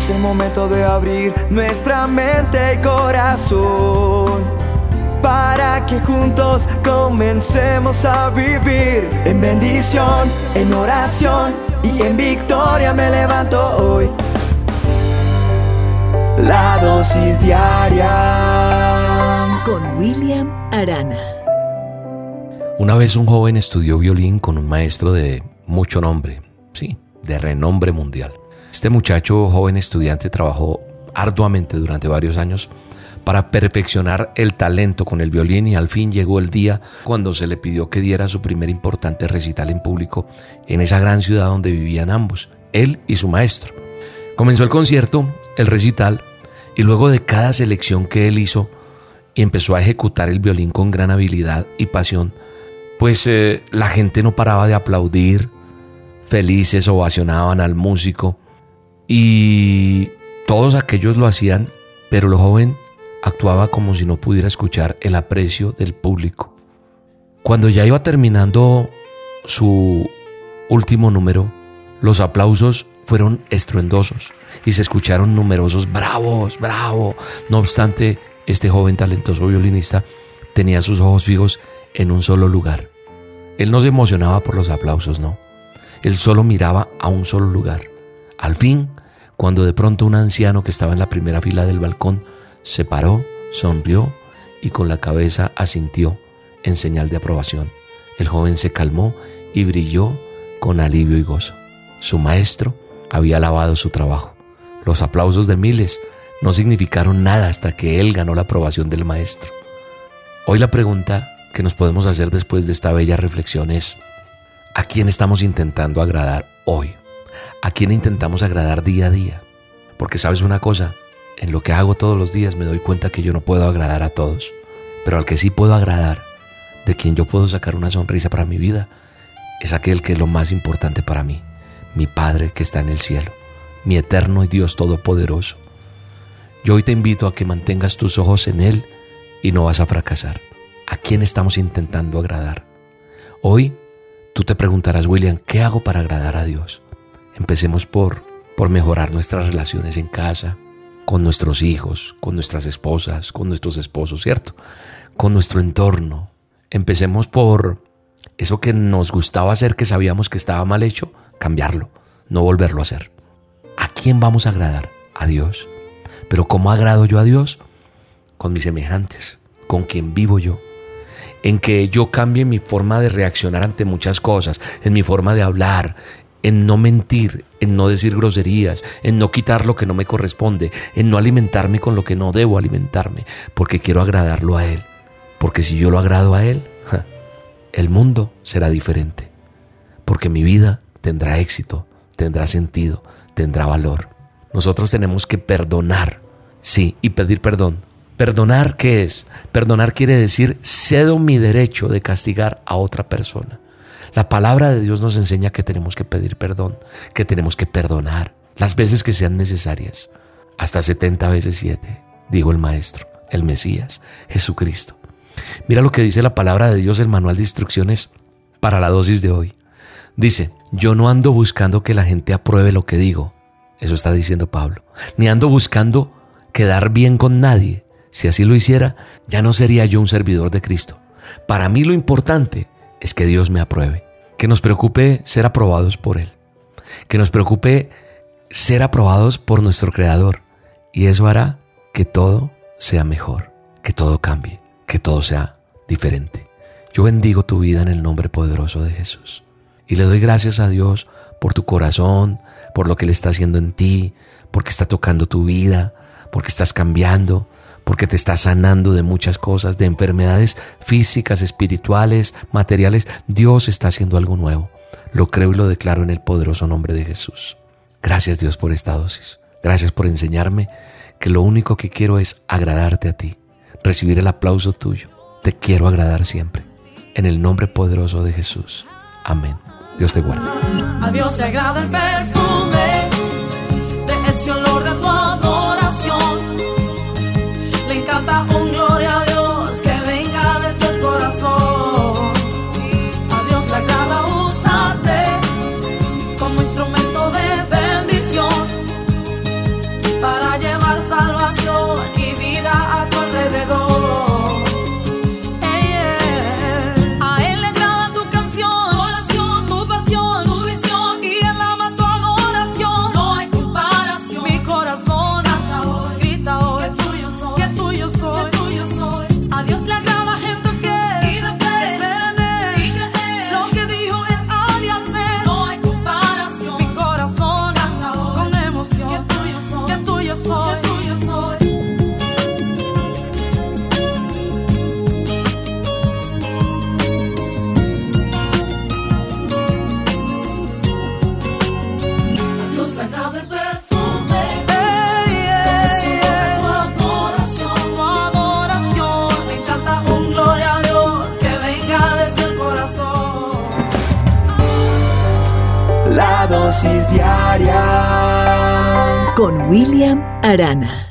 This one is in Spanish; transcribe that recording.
Es el momento de abrir nuestra mente y corazón para que juntos comencemos a vivir en bendición, en oración y en victoria me levanto hoy. La dosis diaria con William Arana. Una vez un joven estudió violín con un maestro de mucho nombre, sí, de renombre mundial. Este muchacho, joven estudiante, trabajó arduamente durante varios años para perfeccionar el talento con el violín y al fin llegó el día cuando se le pidió que diera su primer importante recital en público en esa gran ciudad donde vivían ambos, él y su maestro. Comenzó el concierto, el recital, y luego de cada selección que él hizo y empezó a ejecutar el violín con gran habilidad y pasión, pues eh, la gente no paraba de aplaudir, felices ovacionaban al músico y todos aquellos lo hacían, pero el joven actuaba como si no pudiera escuchar el aprecio del público. Cuando ya iba terminando su último número, los aplausos fueron estruendosos y se escucharon numerosos bravos, bravo. No obstante, este joven talentoso violinista tenía sus ojos fijos en un solo lugar. Él no se emocionaba por los aplausos, no. Él solo miraba a un solo lugar. Al fin, cuando de pronto un anciano que estaba en la primera fila del balcón se paró, sonrió y con la cabeza asintió en señal de aprobación. El joven se calmó y brilló con alivio y gozo. Su maestro había alabado su trabajo. Los aplausos de miles no significaron nada hasta que él ganó la aprobación del maestro. Hoy la pregunta que nos podemos hacer después de esta bella reflexión es, ¿a quién estamos intentando agradar hoy? ¿A quién intentamos agradar día a día? Porque sabes una cosa, en lo que hago todos los días me doy cuenta que yo no puedo agradar a todos, pero al que sí puedo agradar, de quien yo puedo sacar una sonrisa para mi vida, es aquel que es lo más importante para mí, mi Padre que está en el cielo, mi eterno y Dios Todopoderoso. Yo hoy te invito a que mantengas tus ojos en Él y no vas a fracasar. ¿A quién estamos intentando agradar? Hoy tú te preguntarás, William, ¿qué hago para agradar a Dios? Empecemos por, por mejorar nuestras relaciones en casa, con nuestros hijos, con nuestras esposas, con nuestros esposos, ¿cierto? Con nuestro entorno. Empecemos por eso que nos gustaba hacer, que sabíamos que estaba mal hecho, cambiarlo, no volverlo a hacer. ¿A quién vamos a agradar? A Dios. Pero ¿cómo agrado yo a Dios? Con mis semejantes, con quien vivo yo. En que yo cambie mi forma de reaccionar ante muchas cosas, en mi forma de hablar, en no mentir, en no decir groserías, en no quitar lo que no me corresponde, en no alimentarme con lo que no debo alimentarme, porque quiero agradarlo a Él. Porque si yo lo agrado a Él, el mundo será diferente. Porque mi vida tendrá éxito, tendrá sentido, tendrá valor. Nosotros tenemos que perdonar, sí, y pedir perdón. Perdonar, ¿qué es? Perdonar quiere decir cedo mi derecho de castigar a otra persona. La palabra de Dios nos enseña que tenemos que pedir perdón, que tenemos que perdonar las veces que sean necesarias, hasta 70 veces 7, dijo el Maestro, el Mesías, Jesucristo. Mira lo que dice la palabra de Dios, el manual de instrucciones para la dosis de hoy. Dice, yo no ando buscando que la gente apruebe lo que digo, eso está diciendo Pablo, ni ando buscando quedar bien con nadie. Si así lo hiciera, ya no sería yo un servidor de Cristo. Para mí lo importante es que Dios me apruebe, que nos preocupe ser aprobados por Él, que nos preocupe ser aprobados por nuestro Creador. Y eso hará que todo sea mejor, que todo cambie, que todo sea diferente. Yo bendigo tu vida en el nombre poderoso de Jesús. Y le doy gracias a Dios por tu corazón, por lo que Él está haciendo en ti, porque está tocando tu vida, porque estás cambiando, porque te está sanando de muchas cosas, de enfermedades físicas, espirituales, materiales. Dios está haciendo algo nuevo. Lo creo y lo declaro en el poderoso nombre de Jesús. Gracias Dios por esta dosis. Gracias por enseñarme que lo único que quiero es agradarte a ti, recibir el aplauso tuyo. Te quiero agradar siempre. En el nombre poderoso de Jesús. Amén. Dios te guarde. A Dios le agrada el perfume la dosis diaria Con William Arana.